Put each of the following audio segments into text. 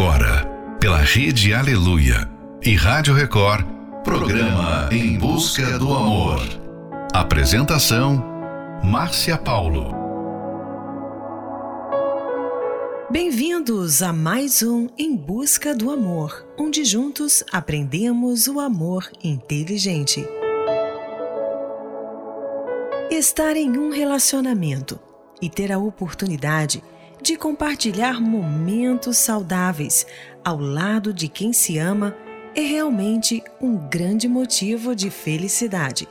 agora, pela Rede Aleluia e Rádio Record, programa Em Busca do Amor. Apresentação: Márcia Paulo. Bem-vindos a mais um Em Busca do Amor, onde juntos aprendemos o amor inteligente. Estar em um relacionamento e ter a oportunidade de compartilhar momentos saudáveis ao lado de quem se ama é realmente um grande motivo de felicidade.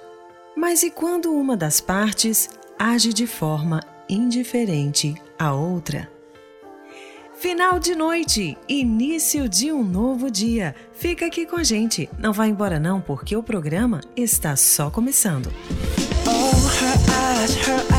Mas e quando uma das partes age de forma indiferente à outra? Final de noite, início de um novo dia. Fica aqui com a gente. Não vá embora não, porque o programa está só começando. her eyes, her eyes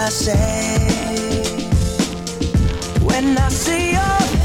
I say. When I see your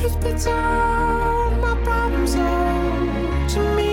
truth be told, my problems are to me.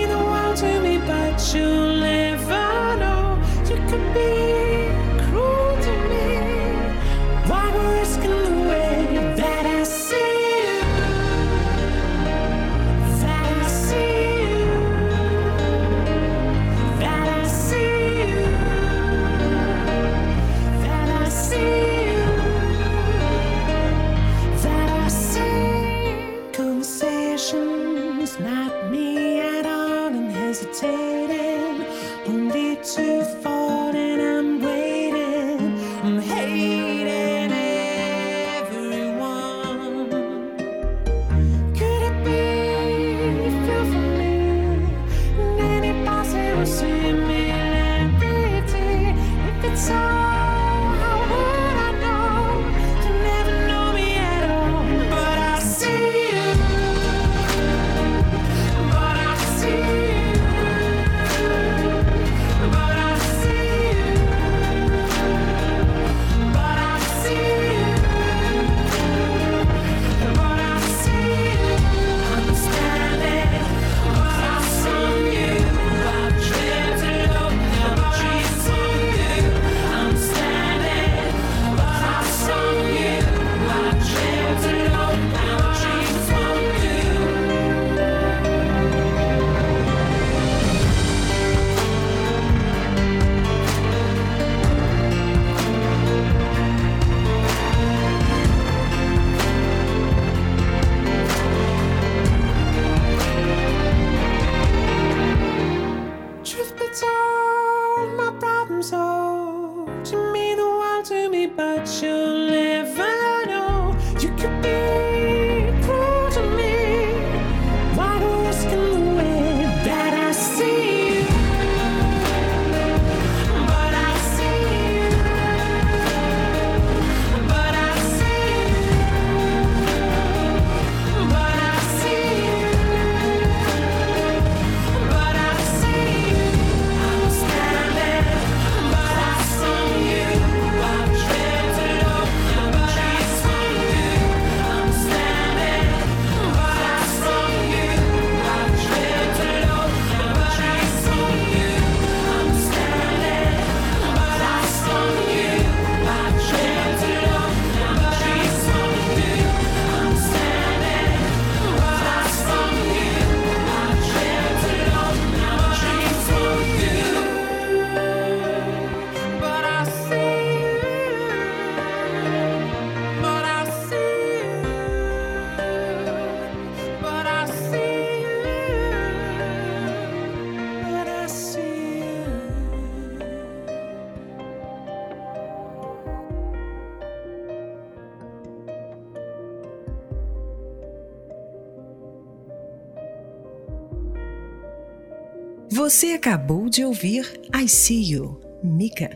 Você acabou de ouvir I See You, Mika,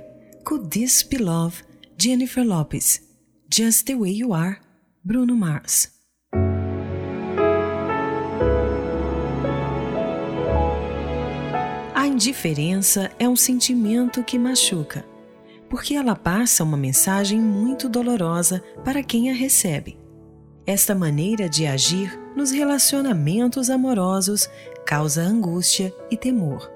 Could This Be Love, Jennifer Lopez, Just the Way You Are, Bruno Mars. A indiferença é um sentimento que machuca, porque ela passa uma mensagem muito dolorosa para quem a recebe. Esta maneira de agir nos relacionamentos amorosos causa angústia e temor.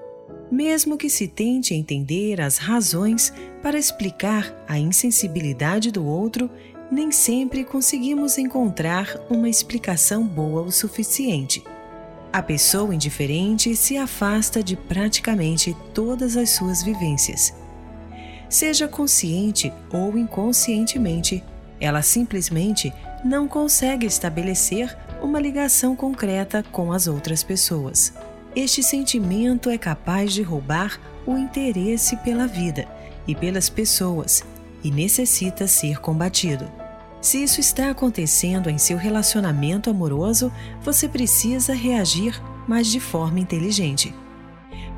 Mesmo que se tente entender as razões para explicar a insensibilidade do outro, nem sempre conseguimos encontrar uma explicação boa o suficiente. A pessoa indiferente se afasta de praticamente todas as suas vivências. Seja consciente ou inconscientemente, ela simplesmente não consegue estabelecer uma ligação concreta com as outras pessoas. Este sentimento é capaz de roubar o interesse pela vida e pelas pessoas e necessita ser combatido. Se isso está acontecendo em seu relacionamento amoroso, você precisa reagir, mas de forma inteligente.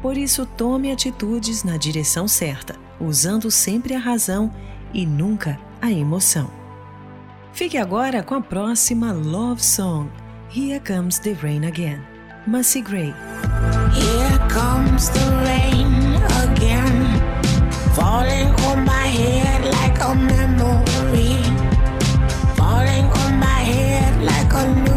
Por isso, tome atitudes na direção certa, usando sempre a razão e nunca a emoção. Fique agora com a próxima Love Song, Here Comes the Rain Again, Macy Gray. Here comes the rain again, falling on my head like a memory, falling on my head like a new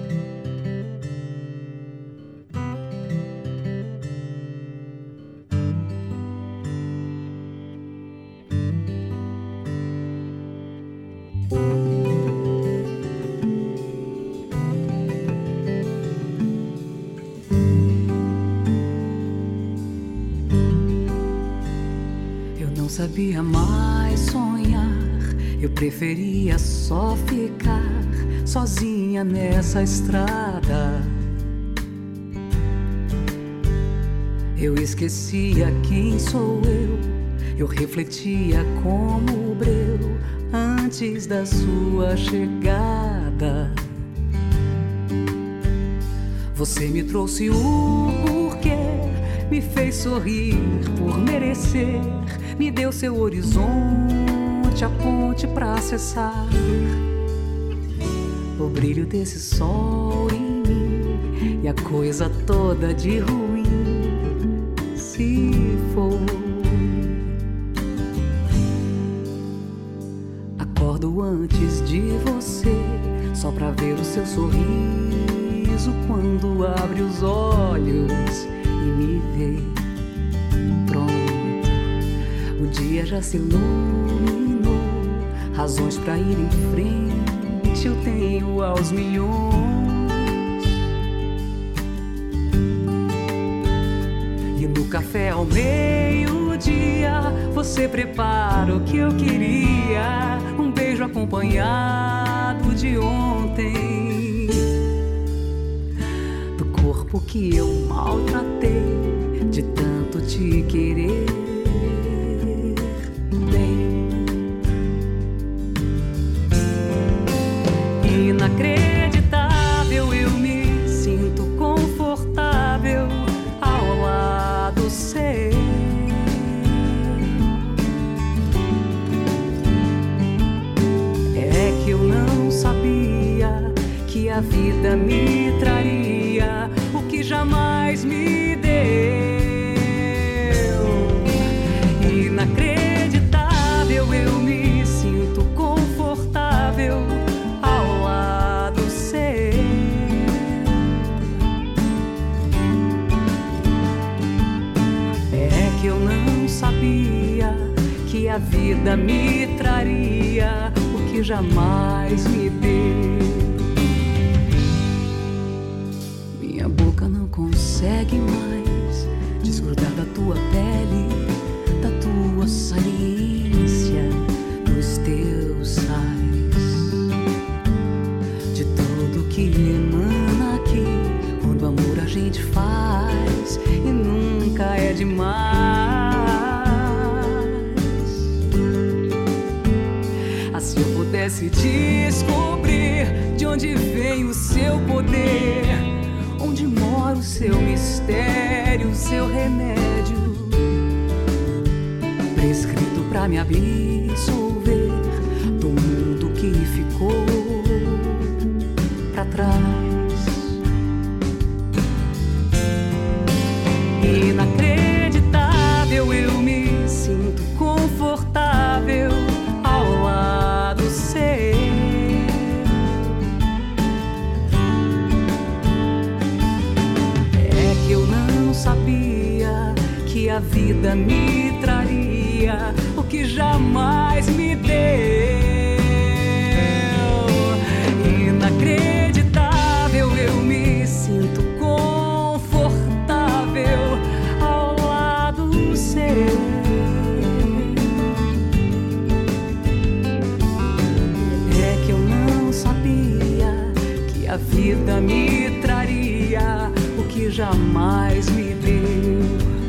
Preferia só ficar sozinha nessa estrada. Eu esquecia quem sou eu, eu refletia como o breu antes da sua chegada. Você me trouxe o porquê, me fez sorrir por merecer, me deu seu horizonte, a ponte pra acessar. O brilho desse sol em mim e a coisa toda de ruim se foi. Acordo antes de você, só pra ver o seu sorriso quando abre os olhos e me vê. Pronto, o dia já se iluminou, razões pra ir em frente eu tenho aos milhões. E no café ao meio-dia você prepara o que eu queria. Um beijo acompanhado de ontem. Do corpo que eu maltratei, de tanto te querer. A vida me traria o que jamais me deu. Inacreditável, eu me sinto confortável ao lado seu. É que eu não sabia que a vida me traria o que jamais me deu. Minha boca não consegue mais desgrudar da tua pele, da tua saliência, dos teus sais, de tudo que emana aqui quando amor a gente faz e nunca é demais. Assim eu pudesse descobrir de onde vem o seu poder, mora o seu mistério, o seu remédio, prescrito pra me absolver do mundo que ficou pra trás. Vida me traria o que jamais me deu. Inacreditável, eu me sinto confortável ao lado seu. É que eu não sabia que a vida me traria o que jamais me deu.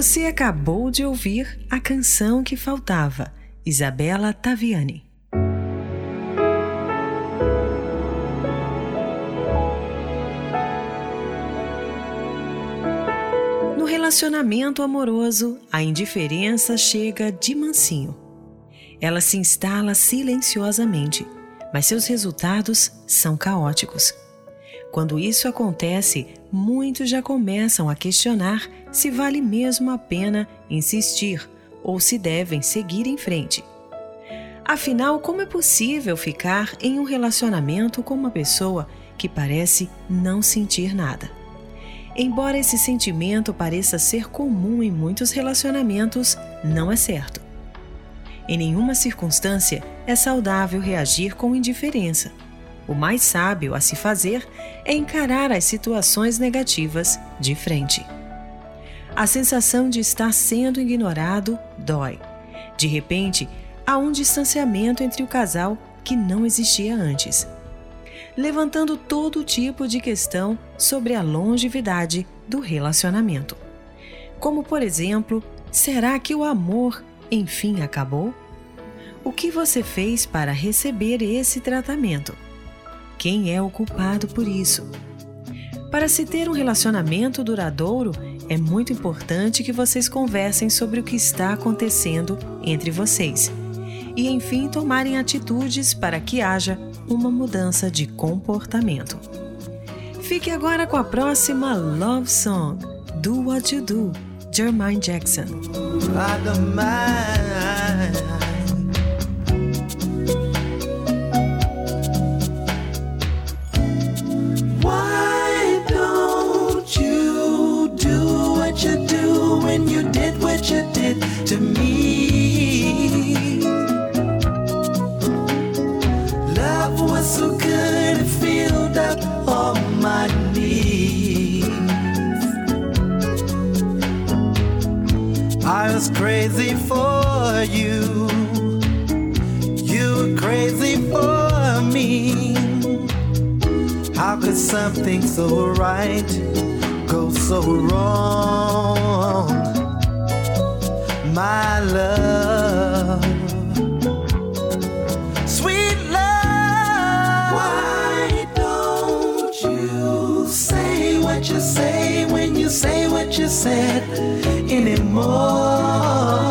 Você acabou de ouvir a canção que faltava, Isabela Taviani. No relacionamento amoroso, a indiferença chega de mansinho. Ela se instala silenciosamente, mas seus resultados são caóticos. Quando isso acontece, muitos já começam a questionar se vale mesmo a pena insistir ou se devem seguir em frente. Afinal, como é possível ficar em um relacionamento com uma pessoa que parece não sentir nada? Embora esse sentimento pareça ser comum em muitos relacionamentos, não é certo. Em nenhuma circunstância é saudável reagir com indiferença. O mais sábio a se fazer é encarar as situações negativas de frente. A sensação de estar sendo ignorado dói. De repente, há um distanciamento entre o casal que não existia antes, levantando todo tipo de questão sobre a longevidade do relacionamento. Como, por exemplo, será que o amor enfim acabou? O que você fez para receber esse tratamento? Quem é o culpado por isso? Para se ter um relacionamento duradouro, é muito importante que vocês conversem sobre o que está acontecendo entre vocês e, enfim, tomarem atitudes para que haja uma mudança de comportamento. Fique agora com a próxima Love Song, Do What You Do, Jermaine Jackson. To me? Love was so good it filled up all my needs. I was crazy for you. You were crazy for me. How could something so right go so wrong? My love. Sweet love. Why don't you say what you say when you say what you said anymore?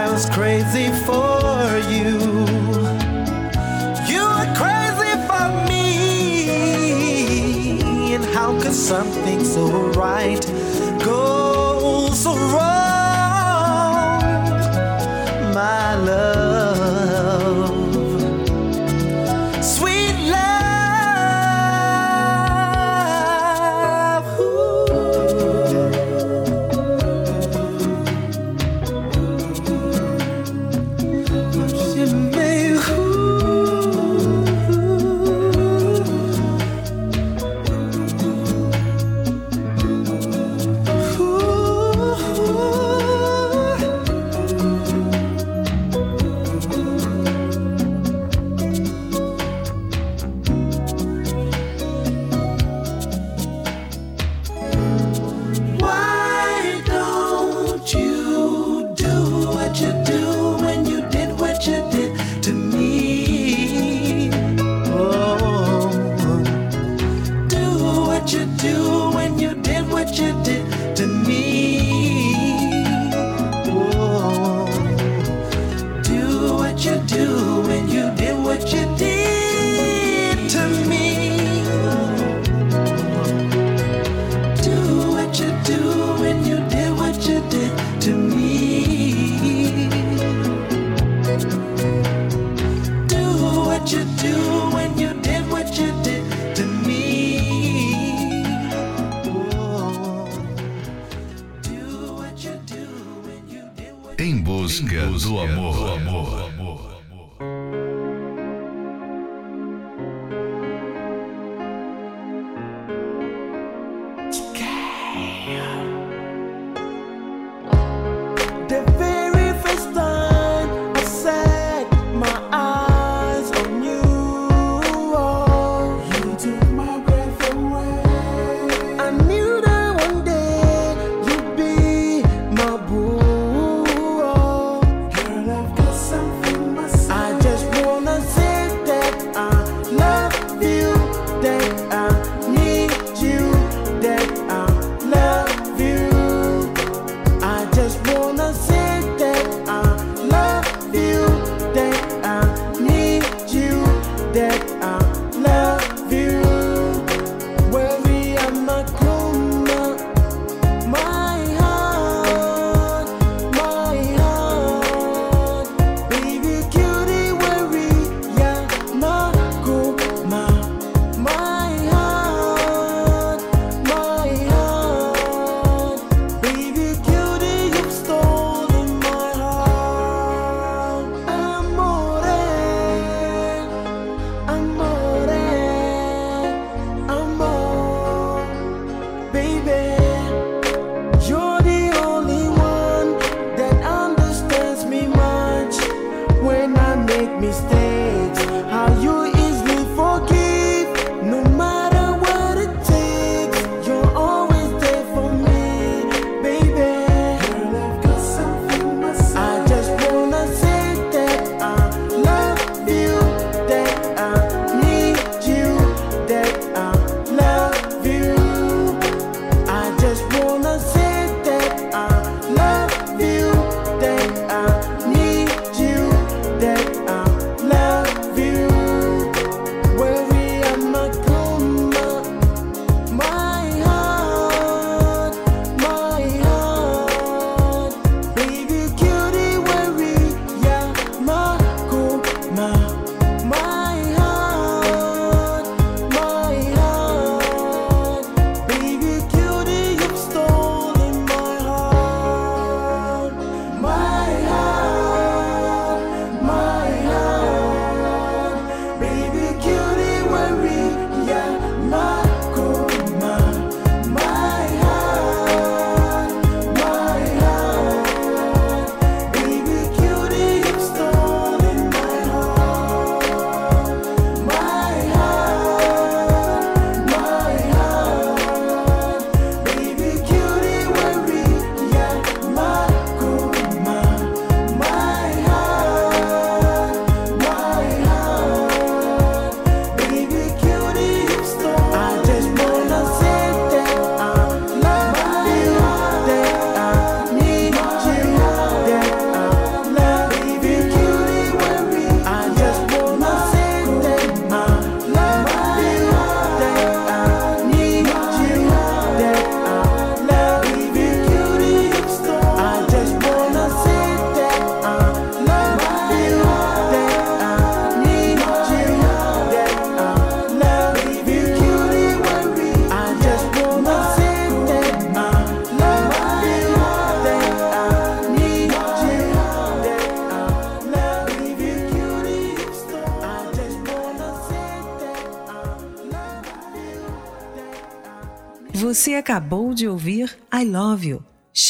I was crazy for you. You were crazy for me. And how could something so right go so wrong? what you do when you did what you did to me. Em busca, em busca do amor. Do amor.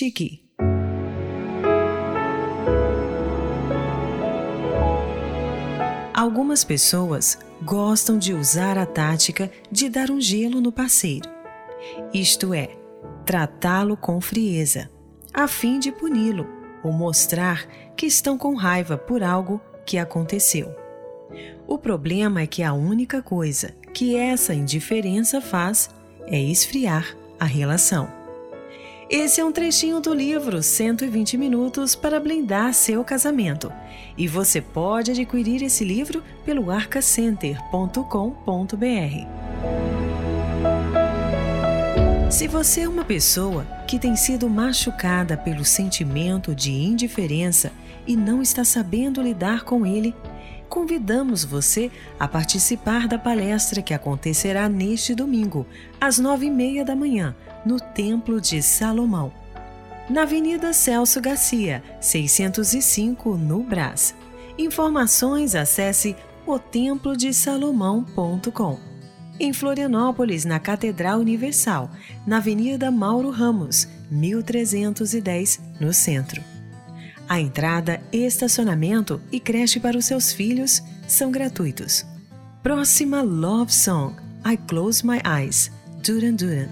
chique. Algumas pessoas gostam de usar a tática de dar um gelo no parceiro, isto é, tratá-lo com frieza, a fim de puni-lo ou mostrar que estão com raiva por algo que aconteceu. O problema é que a única coisa que essa indiferença faz é esfriar a relação. Esse é um trechinho do livro 120 Minutos para Blindar Seu Casamento. E você pode adquirir esse livro pelo arcacenter.com.br. Se você é uma pessoa que tem sido machucada pelo sentimento de indiferença e não está sabendo lidar com ele, convidamos você a participar da palestra que acontecerá neste domingo, às nove e meia da manhã, no Templo de Salomão, na Avenida Celso Garcia, 605, no Brás. Informações acesse otemplodesalomão.com. Em Florianópolis, na Catedral Universal, na Avenida Mauro Ramos, 1310, no centro. A entrada, estacionamento e creche para os seus filhos são gratuitos. Próxima Love Song, I Close My Eyes, Duran Duran.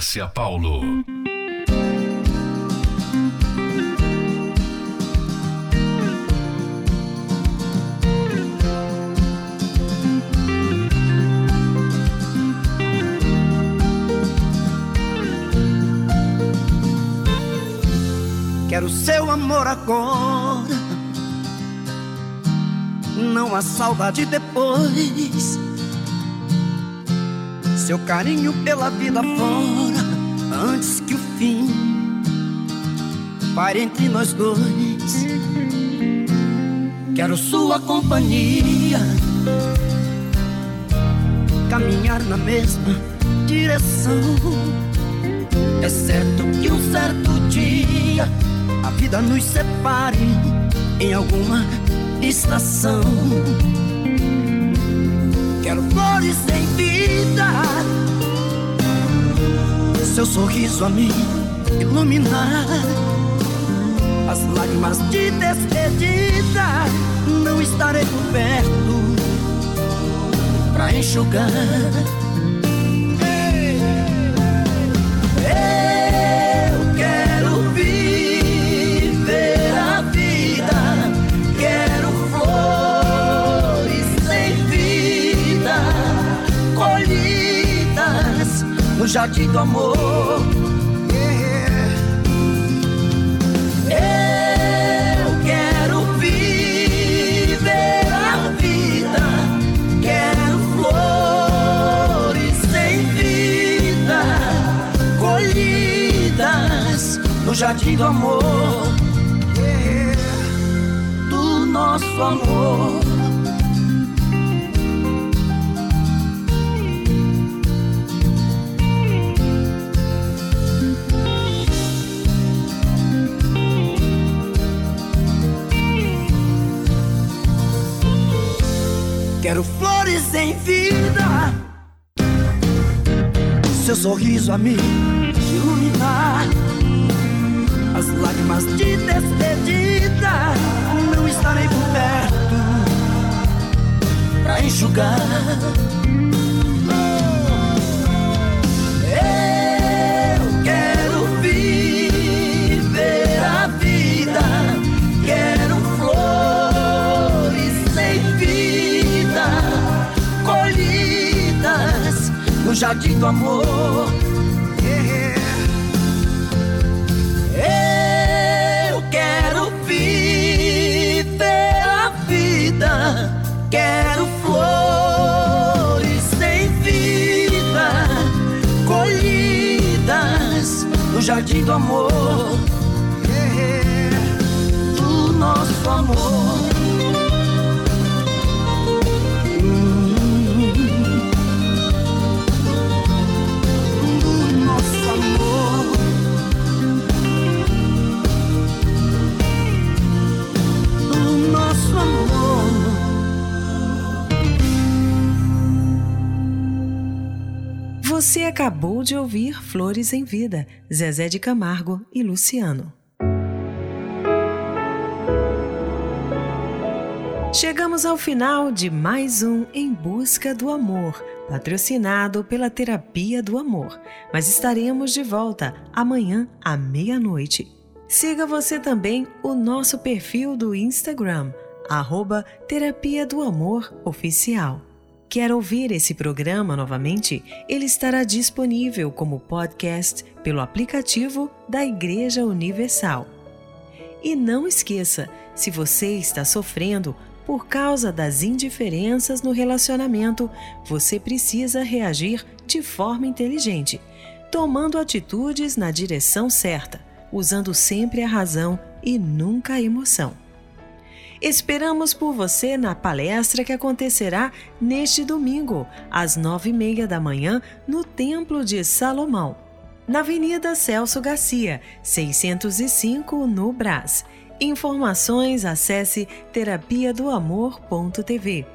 Márcia Paulo. Quero seu amor agora. Não há saudade depois. Seu carinho pela vida fora. Antes que o fim pare entre nós dois. Quero sua companhia. Caminhar na mesma direção. É certo que um certo dia a vida nos separe em alguma estação. Quero flores em vida, seu sorriso a me iluminar. As lágrimas de despedida não estarei por perto pra enxugar. Eu jardim do amor. Yeah. Eu quero viver a vida, quero flores sem vida, colhidas no jardim do amor, yeah. do nosso amor. Quero flores em vida, seu sorriso a me iluminar. As lágrimas de despedida, não estarei por perto pra enxugar. Jardim do amor. Eu quero viver a vida, quero flores sem vida, colhidas no jardim do amor, do nosso amor. Acabou de ouvir Flores em Vida, Zezé de Camargo e Luciano. Chegamos ao final de mais um Em Busca do Amor, patrocinado pela Terapia do Amor. Mas estaremos de volta amanhã à meia-noite. Siga você também o nosso perfil do Instagram, arroba Terapia do Amor Oficial. Quer ouvir esse programa novamente? Ele estará disponível como podcast pelo aplicativo da Igreja Universal. E não esqueça, se você está sofrendo por causa das indiferenças no relacionamento, você precisa reagir de forma inteligente, tomando atitudes na direção certa, usando sempre a razão e nunca a emoção. Esperamos por você na palestra que acontecerá neste domingo, às nove e meia da manhã, no Templo de Salomão, na Avenida Celso Garcia, 605, no Brás. Informações acesse terapia do amor.tv.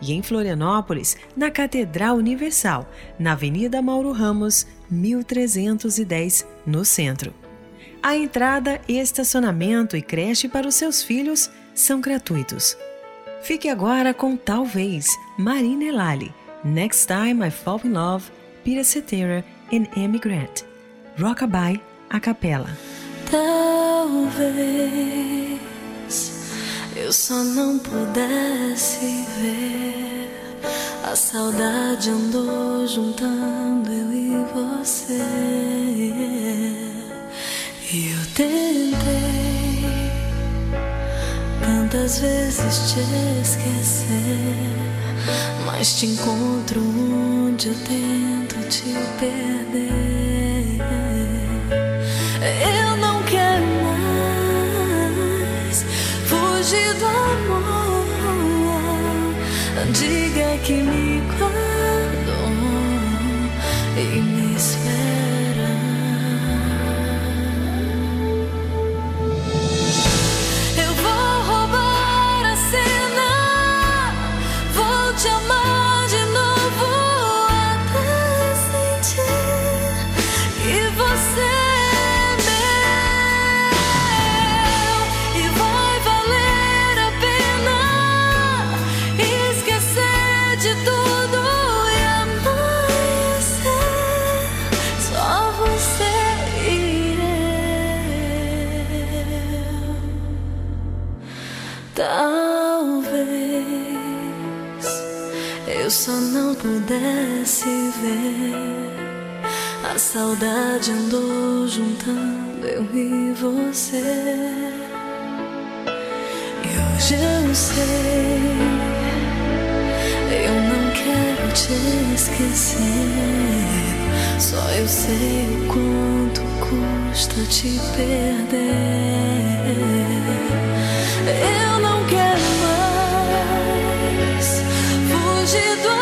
E em Florianópolis, na Catedral Universal, na Avenida Mauro Ramos, 1310, no centro. A entrada, estacionamento e creche para os seus filhos são gratuitos. Fique agora com Talvez, Marina Elali, Next Time I Fall in Love, Peter Cetera e Amy Grant. Rockabye, a capela. Talvez eu só não pudesse ver. A saudade andou juntando eu e você. E eu tentei tantas vezes te esquecer. Mas te encontro onde eu tento te perder. Eu não quero mais fugir do amor. Diga que me guardou e me pudesse ver. A saudade andou juntando eu e você. E hoje eu sei, eu não quero te esquecer. Só eu sei o quanto custa te perder. Eu não quero mais fugir do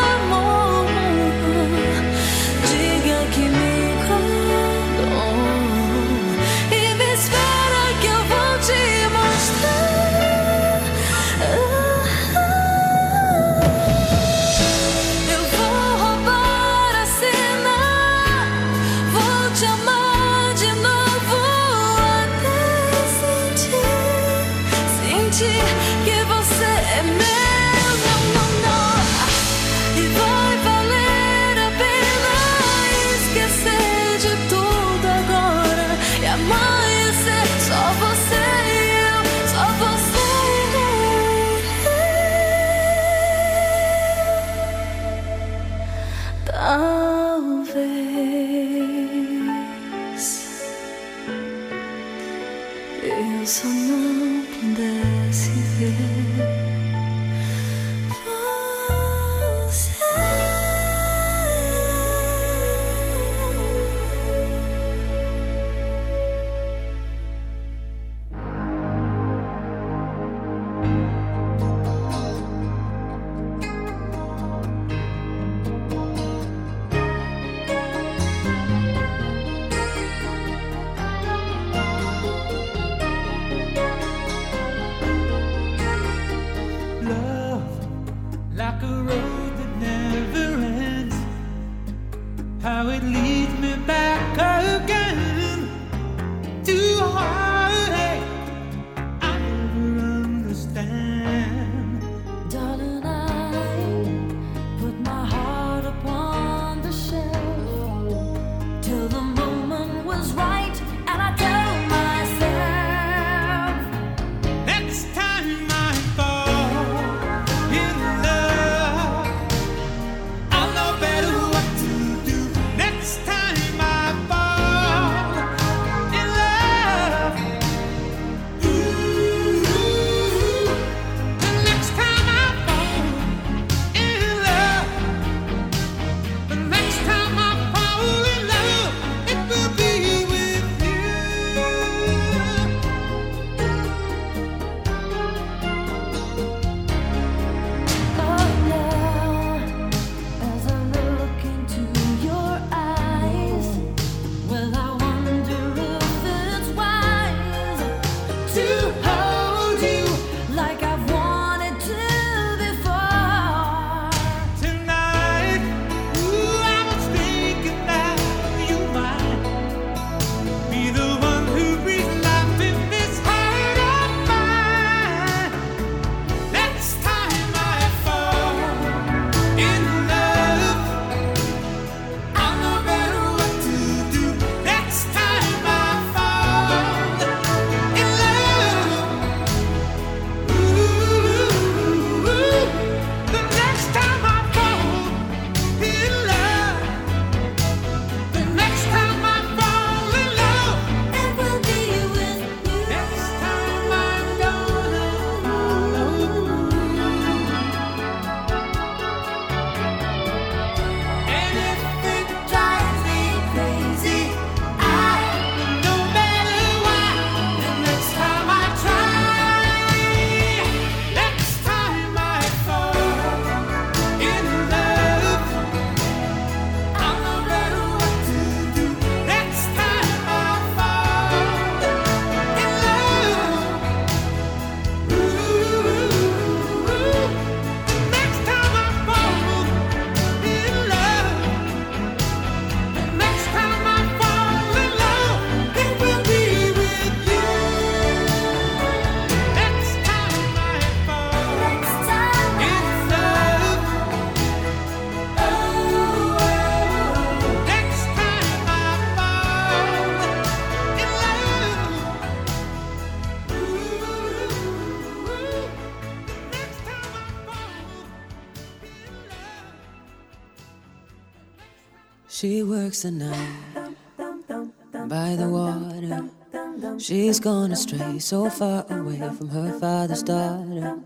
She's gone astray, so far away from her father's daughter.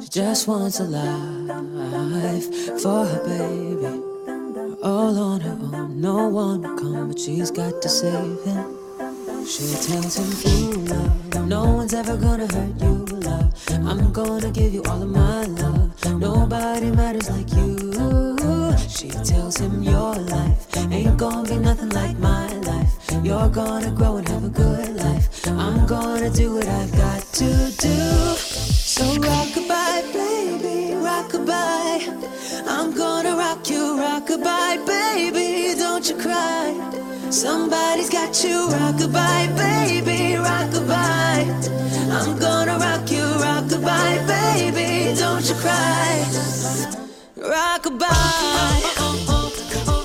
She just wants a life for her baby. all on her own. No one will come, but she's got to save him. She tells him, You love, no one's ever gonna hurt you, love. I'm gonna give you all of my love. Nobody matters like you. She tells him, Your life ain't gonna be nothing like my life. You're gonna grow and have a good life. I'm gonna do what I've got to do. So rockabye, baby, rockabye. I'm gonna rock you, rockabye, baby. Don't you cry. Somebody's got you, rockabye, baby, rockabye. I'm gonna rock you, rockabye, baby. Don't you cry. Rockabye. Now she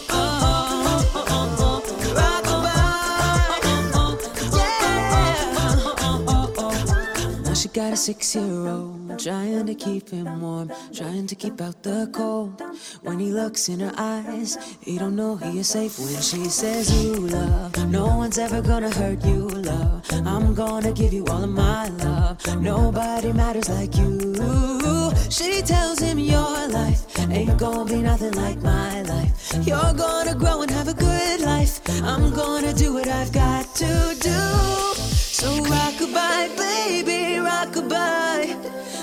got a six year old, trying to keep him warm, trying to keep out the cold. When he looks in her eyes, he don't know he is safe when she says, You love, no one's ever gonna hurt you, love. I'm gonna give you all of my love. Nobody matters like you. She tells him, Your life ain't gonna be nothing like my life. You're gonna grow and have a good life. I'm gonna do what I've got to do. So rockabye, baby, rockabye.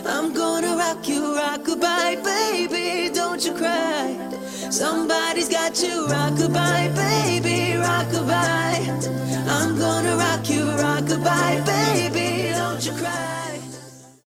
I'm gonna rock you, rockabye, baby. Don't you cry. Somebody's got you, rockabye, baby, rockabye. I'm gonna rock you, rockabye, baby. Don't you cry.